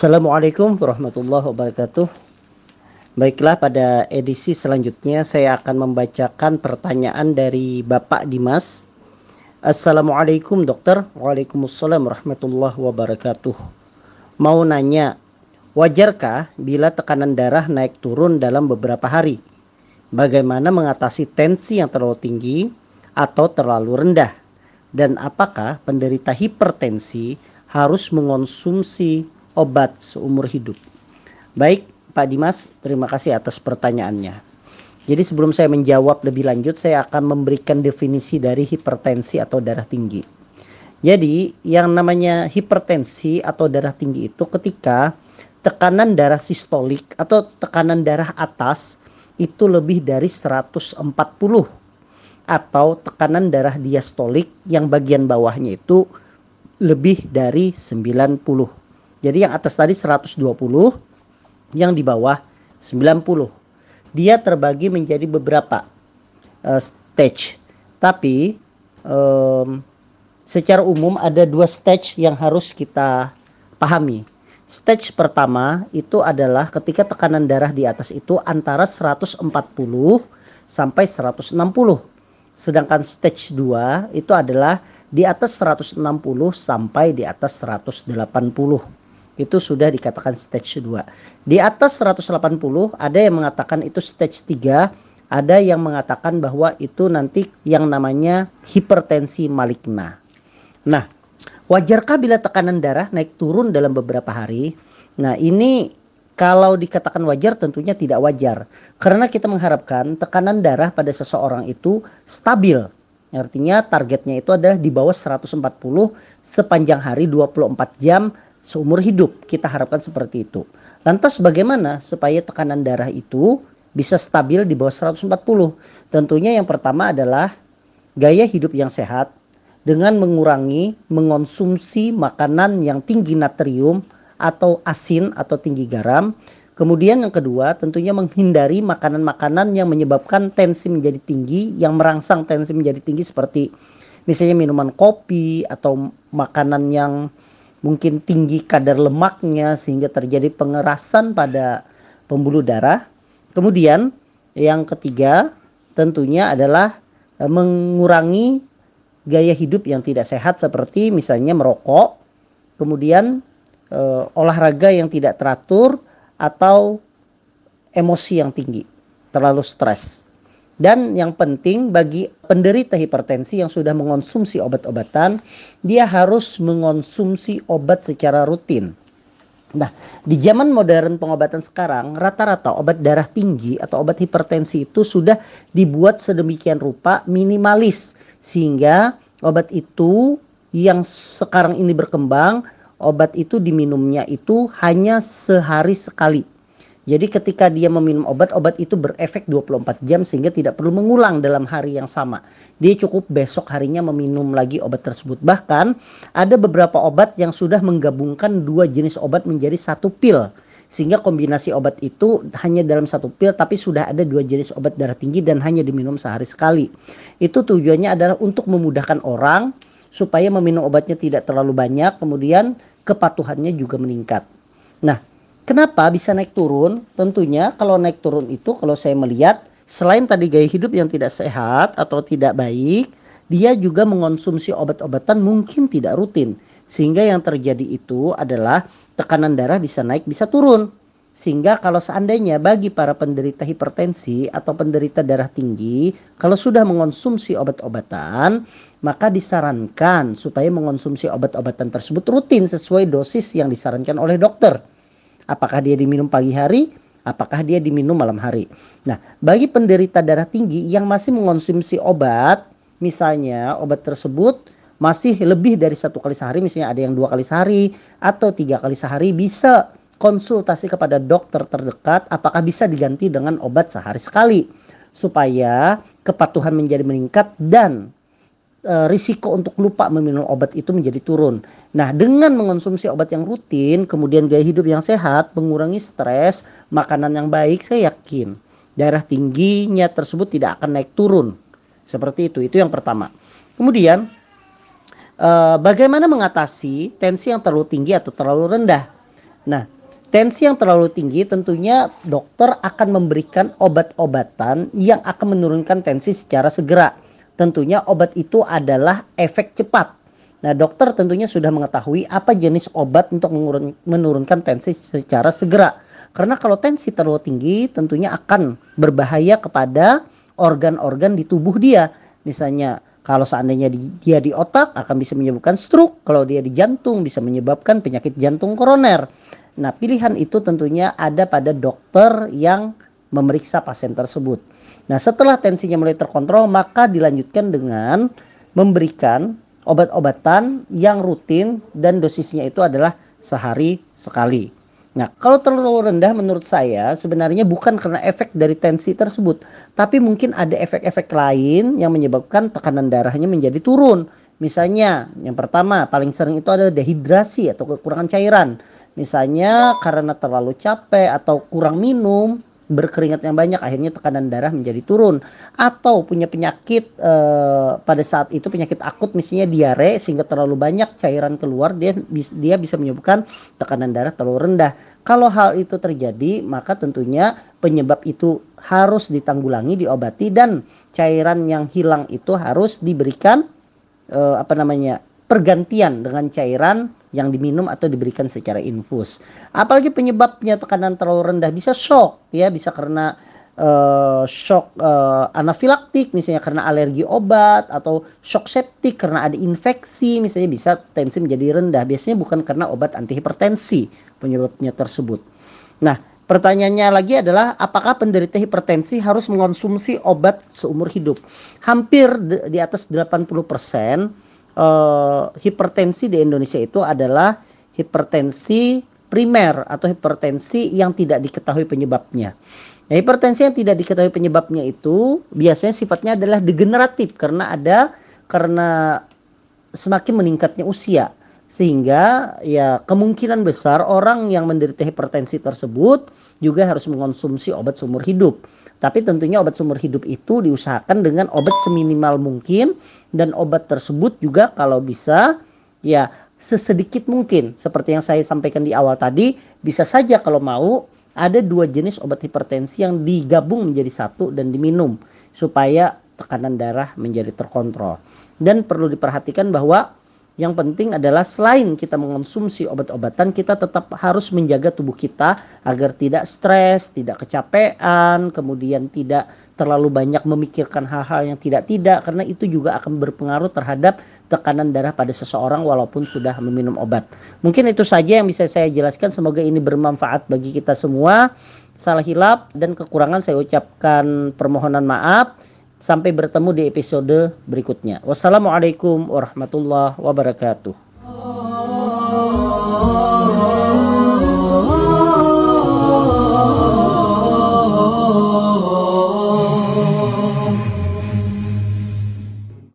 Assalamualaikum warahmatullahi wabarakatuh. Baiklah pada edisi selanjutnya saya akan membacakan pertanyaan dari Bapak Dimas. Assalamualaikum dokter. Waalaikumsalam warahmatullahi wabarakatuh. Mau nanya, wajarkah bila tekanan darah naik turun dalam beberapa hari? Bagaimana mengatasi tensi yang terlalu tinggi atau terlalu rendah? Dan apakah penderita hipertensi harus mengonsumsi obat seumur hidup. Baik, Pak Dimas, terima kasih atas pertanyaannya. Jadi sebelum saya menjawab lebih lanjut, saya akan memberikan definisi dari hipertensi atau darah tinggi. Jadi, yang namanya hipertensi atau darah tinggi itu ketika tekanan darah sistolik atau tekanan darah atas itu lebih dari 140 atau tekanan darah diastolik yang bagian bawahnya itu lebih dari 90. Jadi yang atas tadi 120, yang di bawah 90. Dia terbagi menjadi beberapa uh, stage. Tapi um, secara umum ada dua stage yang harus kita pahami. Stage pertama itu adalah ketika tekanan darah di atas itu antara 140 sampai 160. Sedangkan stage 2 itu adalah di atas 160 sampai di atas 180 itu sudah dikatakan stage 2. Di atas 180 ada yang mengatakan itu stage 3, ada yang mengatakan bahwa itu nanti yang namanya hipertensi maligna. Nah, wajarkah bila tekanan darah naik turun dalam beberapa hari? Nah, ini kalau dikatakan wajar tentunya tidak wajar. Karena kita mengharapkan tekanan darah pada seseorang itu stabil. Artinya targetnya itu adalah di bawah 140 sepanjang hari 24 jam seumur hidup. Kita harapkan seperti itu. Lantas bagaimana supaya tekanan darah itu bisa stabil di bawah 140? Tentunya yang pertama adalah gaya hidup yang sehat dengan mengurangi mengonsumsi makanan yang tinggi natrium atau asin atau tinggi garam. Kemudian yang kedua tentunya menghindari makanan-makanan yang menyebabkan tensi menjadi tinggi, yang merangsang tensi menjadi tinggi seperti misalnya minuman kopi atau makanan yang mungkin tinggi kadar lemaknya sehingga terjadi pengerasan pada pembuluh darah. Kemudian yang ketiga tentunya adalah e, mengurangi gaya hidup yang tidak sehat seperti misalnya merokok, kemudian e, olahraga yang tidak teratur atau emosi yang tinggi, terlalu stres. Dan yang penting bagi penderita hipertensi yang sudah mengonsumsi obat-obatan, dia harus mengonsumsi obat secara rutin. Nah, di zaman modern pengobatan sekarang, rata-rata obat darah tinggi atau obat hipertensi itu sudah dibuat sedemikian rupa minimalis sehingga obat itu yang sekarang ini berkembang, obat itu diminumnya itu hanya sehari sekali jadi ketika dia meminum obat, obat itu berefek 24 jam sehingga tidak perlu mengulang dalam hari yang sama. Dia cukup besok harinya meminum lagi obat tersebut. Bahkan ada beberapa obat yang sudah menggabungkan dua jenis obat menjadi satu pil. Sehingga kombinasi obat itu hanya dalam satu pil tapi sudah ada dua jenis obat darah tinggi dan hanya diminum sehari sekali. Itu tujuannya adalah untuk memudahkan orang supaya meminum obatnya tidak terlalu banyak kemudian kepatuhannya juga meningkat. Nah, Kenapa bisa naik turun? Tentunya kalau naik turun itu kalau saya melihat selain tadi gaya hidup yang tidak sehat atau tidak baik, dia juga mengonsumsi obat-obatan mungkin tidak rutin. Sehingga yang terjadi itu adalah tekanan darah bisa naik bisa turun. Sehingga kalau seandainya bagi para penderita hipertensi atau penderita darah tinggi, kalau sudah mengonsumsi obat-obatan, maka disarankan supaya mengonsumsi obat-obatan tersebut rutin sesuai dosis yang disarankan oleh dokter. Apakah dia diminum pagi hari? Apakah dia diminum malam hari? Nah, bagi penderita darah tinggi yang masih mengonsumsi obat, misalnya obat tersebut masih lebih dari satu kali sehari, misalnya ada yang dua kali sehari atau tiga kali sehari, bisa konsultasi kepada dokter terdekat apakah bisa diganti dengan obat sehari sekali supaya kepatuhan menjadi meningkat dan risiko untuk lupa meminum obat itu menjadi turun. Nah, dengan mengonsumsi obat yang rutin, kemudian gaya hidup yang sehat, mengurangi stres, makanan yang baik, saya yakin darah tingginya tersebut tidak akan naik turun. Seperti itu. Itu yang pertama. Kemudian e, bagaimana mengatasi tensi yang terlalu tinggi atau terlalu rendah? Nah, tensi yang terlalu tinggi tentunya dokter akan memberikan obat-obatan yang akan menurunkan tensi secara segera. Tentunya obat itu adalah efek cepat. Nah, dokter tentunya sudah mengetahui apa jenis obat untuk menurunkan tensi secara segera. Karena kalau tensi terlalu tinggi tentunya akan berbahaya kepada organ-organ di tubuh dia. Misalnya kalau seandainya di, dia di otak akan bisa menyebabkan stroke, kalau dia di jantung bisa menyebabkan penyakit jantung koroner. Nah, pilihan itu tentunya ada pada dokter yang memeriksa pasien tersebut. Nah, setelah tensinya mulai terkontrol, maka dilanjutkan dengan memberikan obat-obatan yang rutin dan dosisnya itu adalah sehari sekali. Nah, kalau terlalu rendah menurut saya sebenarnya bukan karena efek dari tensi tersebut, tapi mungkin ada efek-efek lain yang menyebabkan tekanan darahnya menjadi turun. Misalnya, yang pertama paling sering itu adalah dehidrasi atau kekurangan cairan. Misalnya karena terlalu capek atau kurang minum berkeringat yang banyak akhirnya tekanan darah menjadi turun atau punya penyakit eh, pada saat itu penyakit akut misalnya diare sehingga terlalu banyak cairan keluar dia dia bisa menyebabkan tekanan darah terlalu rendah. Kalau hal itu terjadi maka tentunya penyebab itu harus ditanggulangi diobati dan cairan yang hilang itu harus diberikan eh, apa namanya pergantian dengan cairan yang diminum atau diberikan secara infus. Apalagi penyebabnya tekanan terlalu rendah bisa shock ya, bisa karena uh, shock uh, anafilaktik misalnya karena alergi obat atau shock septik karena ada infeksi misalnya bisa tensi menjadi rendah. Biasanya bukan karena obat antihipertensi penyebabnya tersebut. Nah, pertanyaannya lagi adalah apakah penderita hipertensi harus mengonsumsi obat seumur hidup? Hampir di atas 80% uh, hipertensi di Indonesia itu adalah hipertensi primer atau hipertensi yang tidak diketahui penyebabnya. Nah, hipertensi yang tidak diketahui penyebabnya itu biasanya sifatnya adalah degeneratif karena ada karena semakin meningkatnya usia sehingga ya kemungkinan besar orang yang menderita hipertensi tersebut juga harus mengonsumsi obat seumur hidup. Tapi tentunya obat seumur hidup itu diusahakan dengan obat seminimal mungkin dan obat tersebut juga kalau bisa ya sesedikit mungkin. Seperti yang saya sampaikan di awal tadi bisa saja kalau mau ada dua jenis obat hipertensi yang digabung menjadi satu dan diminum supaya tekanan darah menjadi terkontrol. Dan perlu diperhatikan bahwa yang penting adalah selain kita mengonsumsi obat-obatan, kita tetap harus menjaga tubuh kita agar tidak stres, tidak kecapean, kemudian tidak terlalu banyak memikirkan hal-hal yang tidak-tidak karena itu juga akan berpengaruh terhadap tekanan darah pada seseorang walaupun sudah meminum obat. Mungkin itu saja yang bisa saya jelaskan. Semoga ini bermanfaat bagi kita semua. Salah hilap dan kekurangan saya ucapkan permohonan maaf. Sampai bertemu di episode berikutnya. Wassalamualaikum warahmatullahi wabarakatuh.